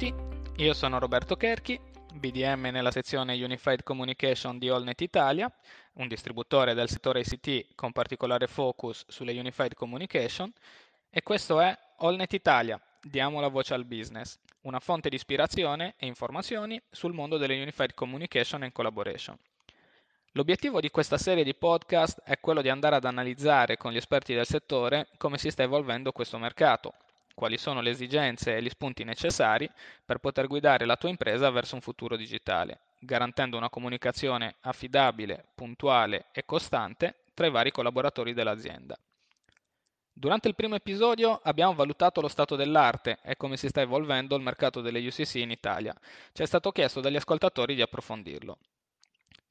tutti, io sono Roberto Kerchi, BDM nella sezione Unified Communication di Allnet Italia, un distributore del settore ICT con particolare focus sulle Unified Communication, e questo è Allnet Italia, diamo la voce al business, una fonte di ispirazione e informazioni sul mondo delle Unified Communication and Collaboration. L'obiettivo di questa serie di podcast è quello di andare ad analizzare con gli esperti del settore come si sta evolvendo questo mercato, quali sono le esigenze e gli spunti necessari per poter guidare la tua impresa verso un futuro digitale, garantendo una comunicazione affidabile, puntuale e costante tra i vari collaboratori dell'azienda. Durante il primo episodio abbiamo valutato lo stato dell'arte e come si sta evolvendo il mercato delle UCC in Italia. Ci è stato chiesto dagli ascoltatori di approfondirlo.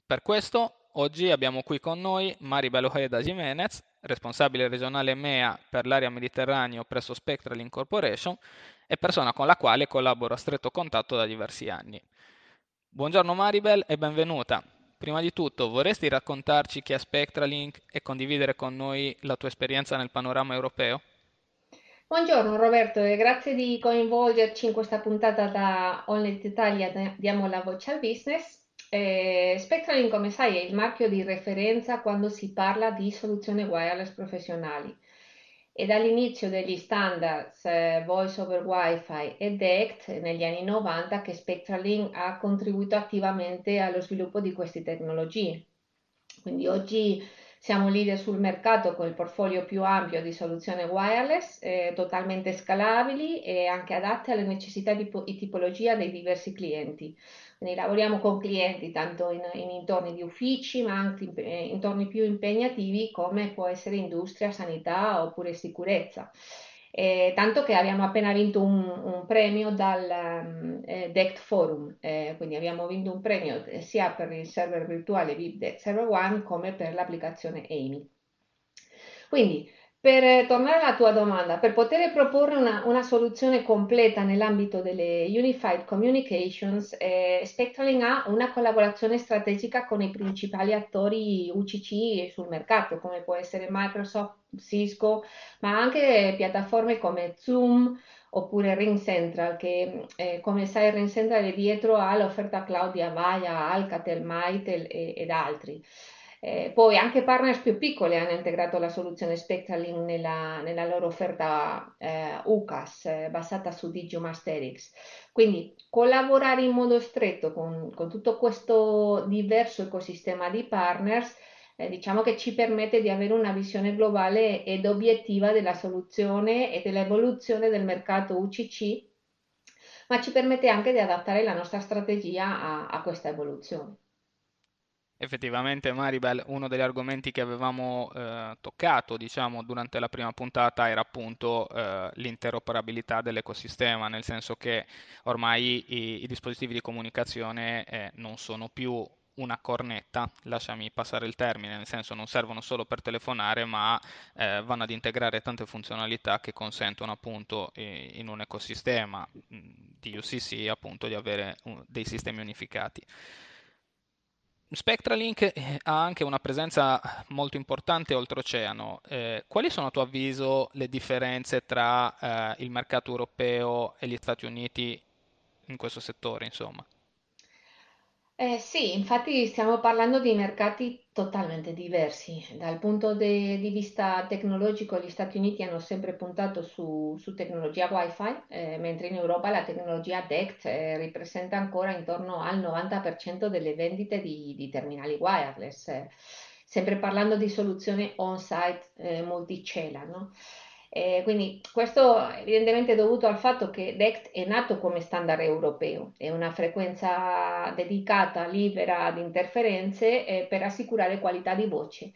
Per questo oggi abbiamo qui con noi Maribel Ojeda Jimenez, responsabile regionale EMEA per l'area Mediterraneo presso Spectral Incorporation e persona con la quale collaboro a stretto contatto da diversi anni. Buongiorno Maribel e benvenuta. Prima di tutto, vorresti raccontarci chi è Spectralink e condividere con noi la tua esperienza nel panorama europeo? Buongiorno Roberto e grazie di coinvolgerci in questa puntata da Onlet Italia Diamo la voce al business. Eh, Spectralink, come sai, è il marchio di referenza quando si parla di soluzioni wireless professionali. E dall'inizio degli standards eh, Voice over Wi-Fi e DECT negli anni 90 che Spectralink ha contribuito attivamente allo sviluppo di queste tecnologie. Quindi oggi siamo leader sul mercato con il portfolio più ampio di soluzioni wireless, eh, totalmente scalabili e anche adatte alle necessità di tipologia dei diversi clienti. Quindi lavoriamo con clienti tanto in, in intorni di uffici, ma anche in eh, intorni più impegnativi come può essere industria, sanità oppure sicurezza. Eh, tanto che abbiamo appena vinto un, un premio dal eh, DECT Forum, eh, quindi abbiamo vinto un premio sia per il server virtuale VIP Server One come per l'applicazione AMI. Quindi per tornare alla tua domanda, per poter proporre una, una soluzione completa nell'ambito delle Unified Communications, eh, Spectraling ha una collaborazione strategica con i principali attori UCC sul mercato, come può essere Microsoft, Cisco, ma anche piattaforme come Zoom oppure Ring Central, che eh, come sai Ring Central è dietro all'offerta cloud di Avaya, Alcatel, Mitel ed altri. Eh, poi anche partners più piccoli hanno integrato la soluzione Spectralink nella, nella loro offerta eh, UCAS eh, basata su Digiomasterix. Quindi collaborare in modo stretto con, con tutto questo diverso ecosistema di partners eh, diciamo che ci permette di avere una visione globale ed obiettiva della soluzione e dell'evoluzione del mercato UCC, ma ci permette anche di adattare la nostra strategia a, a questa evoluzione. Effettivamente, Maribel, uno degli argomenti che avevamo eh, toccato, diciamo, durante la prima puntata era appunto eh, l'interoperabilità dell'ecosistema, nel senso che ormai i, i dispositivi di comunicazione eh, non sono più una cornetta, lasciami passare il termine, nel senso non servono solo per telefonare, ma eh, vanno ad integrare tante funzionalità che consentono appunto eh, in un ecosistema di UCC appunto di avere un, dei sistemi unificati. Spectralink eh, ha anche una presenza molto importante oltreoceano. Eh, quali sono a tuo avviso le differenze tra eh, il mercato europeo e gli Stati Uniti in questo settore, insomma? Eh, sì, infatti stiamo parlando di mercati totalmente diversi. Dal punto de- di vista tecnologico, gli Stati Uniti hanno sempre puntato su, su tecnologia Wi-Fi, eh, mentre in Europa la tecnologia DECT eh, ripresenta ancora intorno al 90% delle vendite di, di terminali wireless. sempre parlando di soluzione on-site eh, multicela, no? Eh, quindi questo evidentemente è dovuto al fatto che DECT è nato come standard europeo, è una frequenza dedicata, libera ad interferenze eh, per assicurare qualità di voce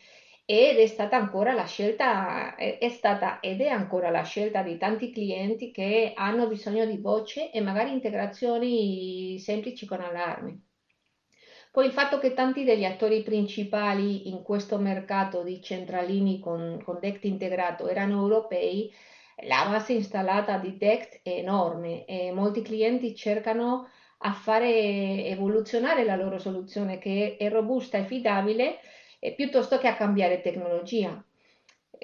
ed è stata ancora la scelta, è stata ed è ancora la scelta di tanti clienti che hanno bisogno di voce e magari integrazioni semplici con allarme. Poi il fatto che tanti degli attori principali in questo mercato di centralini con, con DECT integrato erano europei, la base installata di DECT è enorme e molti clienti cercano a fare evoluzionare la loro soluzione che è robusta e affidabile eh, piuttosto che a cambiare tecnologia.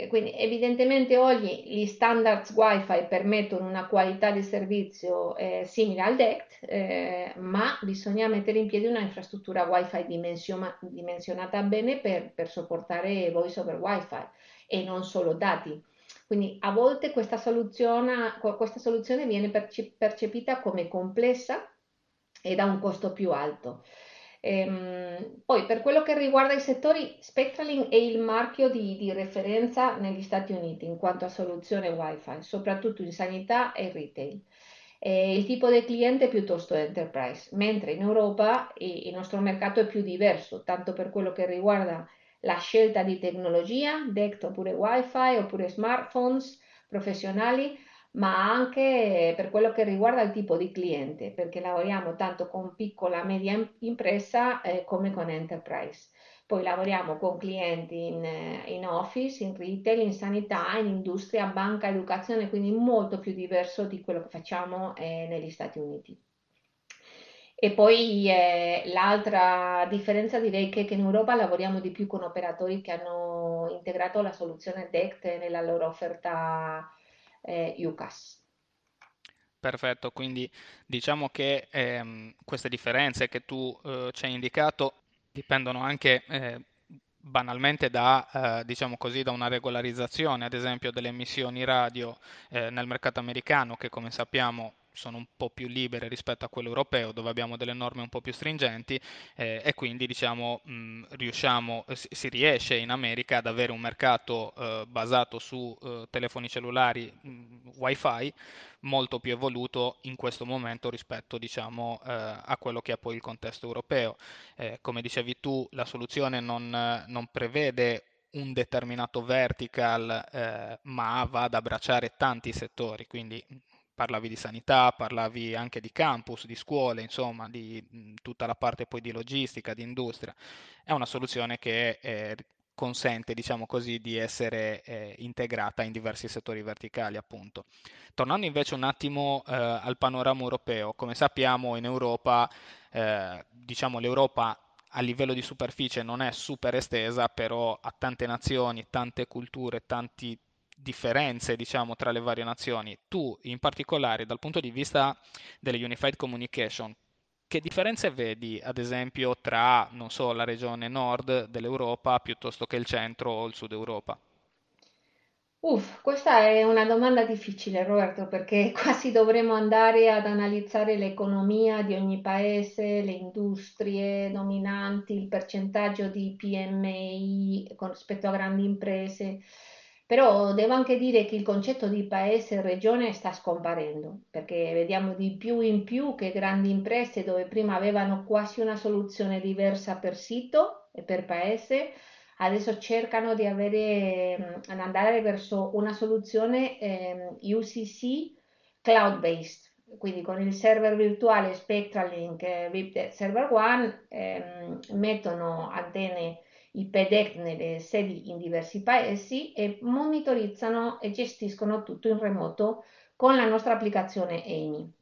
Quindi evidentemente oggi gli standards wifi permettono una qualità di servizio eh, simile al DECT, eh, ma bisogna mettere in piedi una infrastruttura wifi dimensiona- dimensionata bene per, per sopportare voice over wifi e non solo dati. Quindi a volte questa soluzione, questa soluzione viene percepita come complessa ed ha un costo più alto. Ehm, poi per quello che riguarda i settori, Spectralink è il marchio di, di, referenza negli Stati Uniti in quanto a soluzione Wi-Fi, soprattutto in sanità e retail. E il tipo di cliente è piuttosto enterprise, mentre in Europa il nostro mercato è più diverso, tanto per quello che riguarda la scelta di tecnologia, DECT oppure Wi-Fi oppure smartphones professionali, ma anche per quello che riguarda il tipo di cliente, perché lavoriamo tanto con piccola e media impresa eh, come con enterprise. Poi lavoriamo con clienti in, eh, in, office, in retail, in sanità, in industria, banca, educazione, quindi molto più diverso di quello che facciamo eh, negli Stati Uniti. E poi eh, l'altra differenza direi che, che, in Europa lavoriamo di più con operatori che hanno integrato la soluzione DECT nella loro offerta eh, UCAS. Perfetto, quindi diciamo che ehm, queste differenze che tu eh, ci hai indicato dipendono anche eh, banalmente da, eh, diciamo così, da una regolarizzazione, ad esempio, delle emissioni radio eh, nel mercato americano, che come sappiamo sono un po' più libere rispetto a quello europeo dove abbiamo delle norme un po' più stringenti eh, e quindi diciamo mh, riusciamo, si riesce in America ad avere un mercato eh, basato su eh, telefoni cellulari mh, wifi molto più evoluto in questo momento rispetto diciamo eh, a quello che è poi il contesto europeo. Eh, come dicevi tu la soluzione non, non prevede un determinato vertical, eh, ma va ad abbracciare tanti settori, quindi parlavi di sanità, parlavi anche di campus, di scuole, insomma, di tutta la parte poi di logistica, di industria. È una soluzione che eh, consente, diciamo così, di essere eh, integrata in diversi settori verticali, appunto. Tornando invece un attimo eh, al panorama europeo, come sappiamo in Europa, eh, diciamo l'Europa a livello di superficie non è super estesa, però ha tante nazioni, tante culture, tanti differenze, diciamo, tra le varie nazioni. Tu, in particolare, dal punto di vista delle Unified Communication, che differenze vedi, ad esempio, tra, so, la regione nord dell'Europa piuttosto che il centro o il sud Europa? Uff, questa è una domanda difficile, Roberto, perché quasi dovremmo andare ad analizzare l'economia di ogni paese, le industrie dominanti, il percentaggio di PMI rispetto a grandi imprese. Però devo anche dire che il concetto di paese e regione sta scomparendo, perché vediamo di più in più che grandi imprese dove prima avevano quasi una soluzione diversa per sito e per paese, adesso cercano di avere, mm, andare verso una soluzione eh, UCC cloud-based, quindi con il server virtuale Spectralink eh, Server One ehm, mettono antenne i PEDEC nelle sedi in diversi paesi e monitorizzano e gestiscono tutto in remoto con la nostra applicazione EIMI.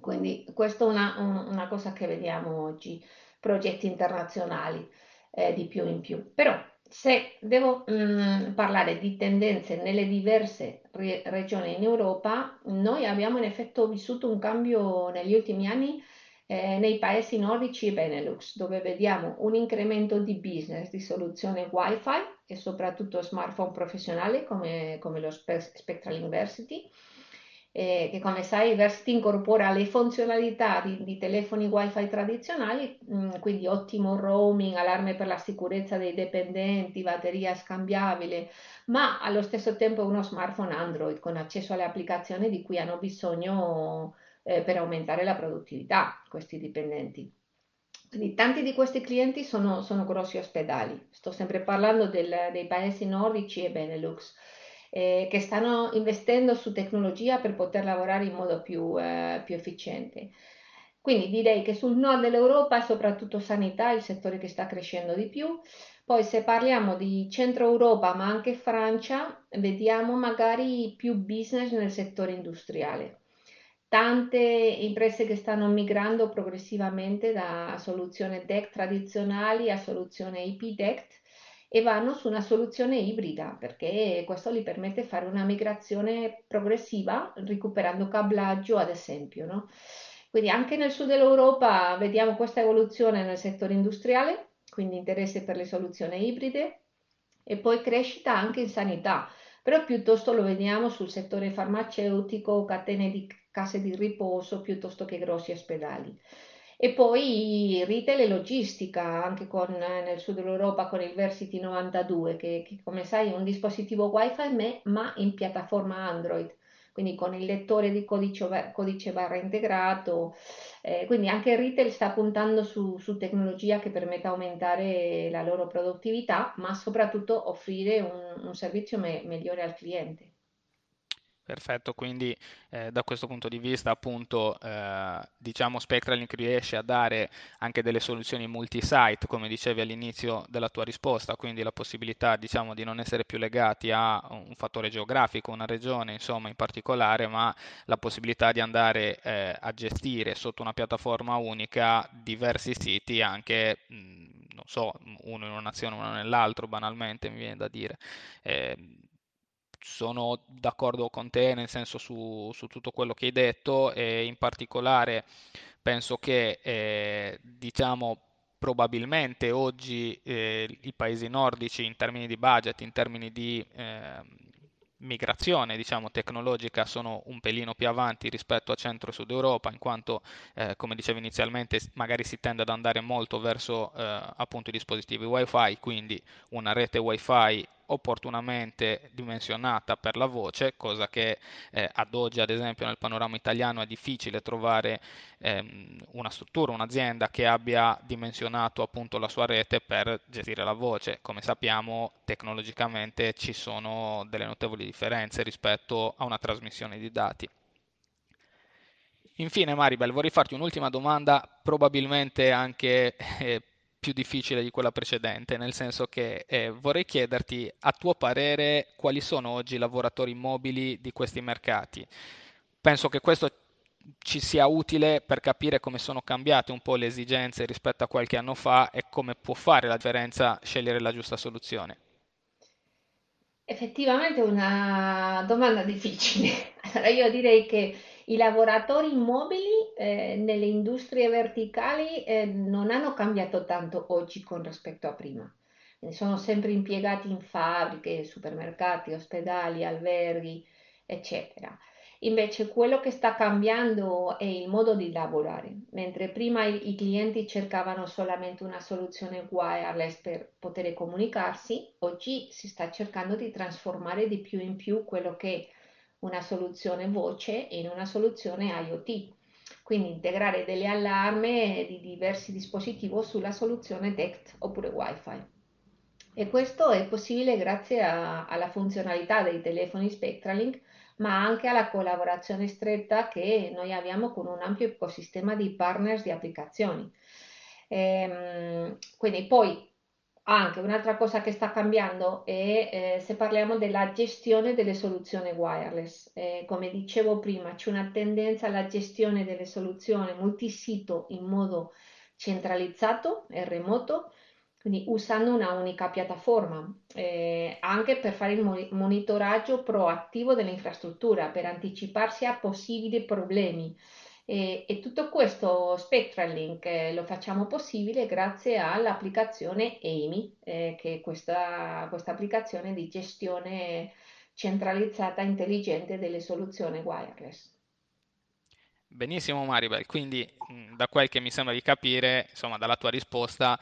Quindi questa è una, una cosa che vediamo oggi, progetti internazionali eh, di più in più. Però se devo mh, mm, parlare di tendenze nelle diverse re- regioni in Europa, noi abbiamo in effetti vissuto un cambio negli ultimi anni eh, nei paesi nordici e Benelux, dove vediamo un incremento di business di soluzione Wi-Fi e soprattutto smartphone professionali come, come lo Spectral University, eh, che come sai Versity incorpora le funzionalità di, di telefoni Wi-Fi tradizionali, mh, mm, quindi ottimo roaming, allarme per la sicurezza dei dipendenti, batteria scambiabile, ma allo stesso tempo uno smartphone Android con accesso alle applicazioni di cui hanno bisogno eh, per aumentare la produttività questi dipendenti. Quindi tanti di questi clienti sono, sono grossi ospedali, sto sempre parlando del, dei paesi nordici e Benelux, eh, che stanno investendo su tecnologia per poter lavorare in modo più, eh, più efficiente. Quindi direi che sul nord dell'Europa è soprattutto sanità il settore che sta crescendo di più. Poi se parliamo di centro Europa ma anche Francia, vediamo magari più business nel settore industriale tante imprese che stanno migrando progressivamente da soluzioni DEC tradizionali a soluzioni IP DECT e vanno su una soluzione ibrida perché questo gli permette di fare una migrazione progressiva recuperando cablaggio ad esempio. No? Quindi anche nel sud dell'Europa vediamo questa evoluzione nel settore industriale, quindi interesse per le soluzioni ibride e poi crescita anche in sanità, però piuttosto lo vediamo sul settore farmaceutico, catene di case di riposo piuttosto che grossi ospedali. E poi retail e logistica, anche con, nel sud dell'Europa con il Versity 92, che, che come sai è un dispositivo Wi-Fi ma in piattaforma Android, quindi con il lettore di codice, codice barra integrato. Eh, quindi anche il retail sta puntando su, su, tecnologia che permetta aumentare la loro produttività, ma soprattutto offrire un, un servizio me- migliore al cliente. Perfetto, quindi eh, da questo punto di vista appunto eh, diciamo Spectralink riesce a dare anche delle soluzioni multi-site, come dicevi all'inizio della tua risposta, quindi la possibilità diciamo di non essere più legati a un fattore geografico, una regione insomma in particolare, ma la possibilità di andare eh, a gestire sotto una piattaforma unica diversi siti anche mh, non so, uno in una nazione, uno nell'altro, banalmente mi viene da dire. Sono d'accordo con te nel senso su, su, tutto quello che hai detto e in particolare penso che eh, diciamo probabilmente oggi eh, i paesi nordici in termini di budget, in termini di eh, migrazione diciamo, tecnologica sono un pelino più avanti rispetto a centro e sud Europa, in quanto, eh, come dicevo inizialmente, magari si tende ad andare molto verso eh, appunto i dispositivi WiFi, quindi una rete WiFi opportunamente dimensionata per la voce, cosa che eh, ad oggi, ad esempio, nel panorama italiano è difficile trovare ehm, una struttura, un'azienda che abbia dimensionato appunto la sua rete per gestire la voce. Come sappiamo, tecnologicamente ci sono delle notevoli differenze rispetto a una trasmissione di dati. Infine, Maribel, vorrei farti un'ultima domanda, probabilmente anche eh, più difficile di quella precedente, nel senso che eh, vorrei chiederti, a tuo parere, quali sono oggi i lavoratori mobili di questi mercati. Penso che questo ci sia utile per capire come sono cambiate un po' le esigenze rispetto a qualche anno fa e come può fare la differenza scegliere la giusta soluzione. Effettivamente è una domanda difficile. Allora io direi che i lavoratori mobili eh, nelle industrie verticali eh, non hanno cambiato tanto oggi con rispetto a prima. Sono sempre impiegati in fabbriche, supermercati, ospedali, alberghi, eccetera. Invece quello che sta cambiando è il modo di lavorare. Mentre prima i, i clienti cercavano solamente una soluzione wireless per poter comunicarsi, oggi si sta cercando di trasformare di più in più quello che è una soluzione voce in una soluzione IoT. Quindi integrare delle allarme di diversi dispositivi sulla soluzione DECT oppure Wi-Fi. E questo è possibile grazie a, alla funzionalità dei telefoni Spectralink, ma anche alla collaborazione stretta che noi abbiamo con un ampio ecosistema di partners di applicazioni. Ehm, quindi poi anche un'altra cosa che sta cambiando è eh, se parliamo della gestione delle soluzioni wireless. Eh, come dicevo prima, c'è una tendenza alla gestione delle soluzioni multisito in modo centralizzato e remoto, quindi usando una unica piattaforma, eh, anche per fare il monitoraggio proattivo dell'infrastruttura, per anticiparsi a possibili problemi e, e tutto questo Spectralink eh, lo facciamo possibile grazie all'applicazione AMI, eh, che è questa, questa applicazione di gestione centralizzata intelligente delle soluzioni wireless. Benissimo Maribel, quindi da quel che mi sembra di capire, insomma dalla tua risposta,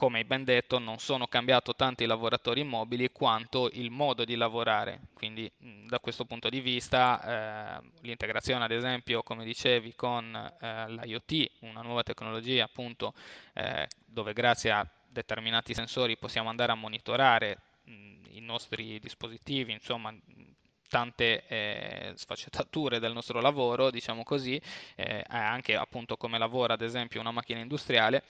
come hai ben detto, non sono cambiato tanto i lavoratori immobili quanto il modo di lavorare. Quindi da questo punto di vista eh, l'integrazione, ad esempio, come dicevi, con eh, l'IoT, una nuova tecnologia appunto eh, dove grazie a determinati sensori possiamo andare a monitorare mh, i nostri dispositivi, insomma tante eh, sfaccettature del nostro lavoro, diciamo così, eh, anche appunto come lavora ad esempio una macchina industriale,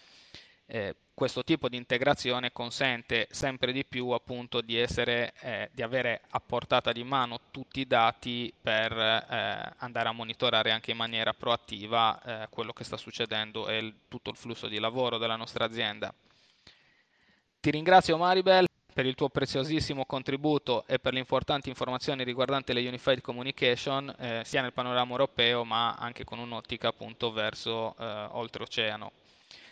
eh, questo tipo di integrazione consente sempre di più appunto di, essere, eh, di avere a portata di mano tutti i dati per eh, andare a monitorare anche in maniera proattiva eh, quello che sta succedendo e il, tutto il flusso di lavoro della nostra azienda. Ti ringrazio Maribel. per il tuo preziosissimo contributo e per le importanti informazioni riguardanti le Unified Communication, eh, sia nel panorama europeo ma anche con un'ottica appunto verso eh, oltreoceano.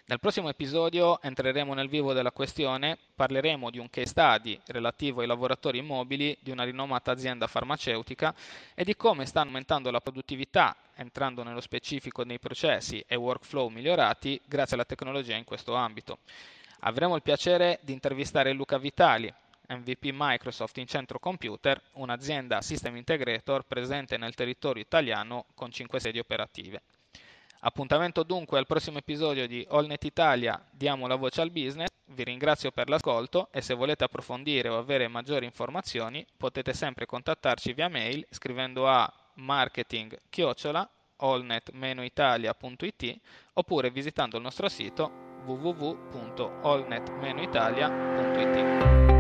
Nel prossimo episodio entreremo nel vivo della questione, parleremo di un case study relativo ai lavoratori immobili di una rinomata azienda farmaceutica e di come sta aumentando la produttività, entrando nello specifico dei processi e workflow migliorati grazie alla tecnologia in questo ambito. Avremo il piacere di intervistare Luca Vitali, MVP Microsoft in Centro Computer, un'azienda system integrator presente nel territorio italiano con 5 sedi operative. Appuntamento dunque al prossimo episodio di Allnet Italia, diamo la voce al business, vi ringrazio per l'ascolto e se volete approfondire o avere maggiori informazioni potete sempre contattarci via mail scrivendo a marketing allnet-italia.it oppure visitando il nostro sito www.allnet-italia.it.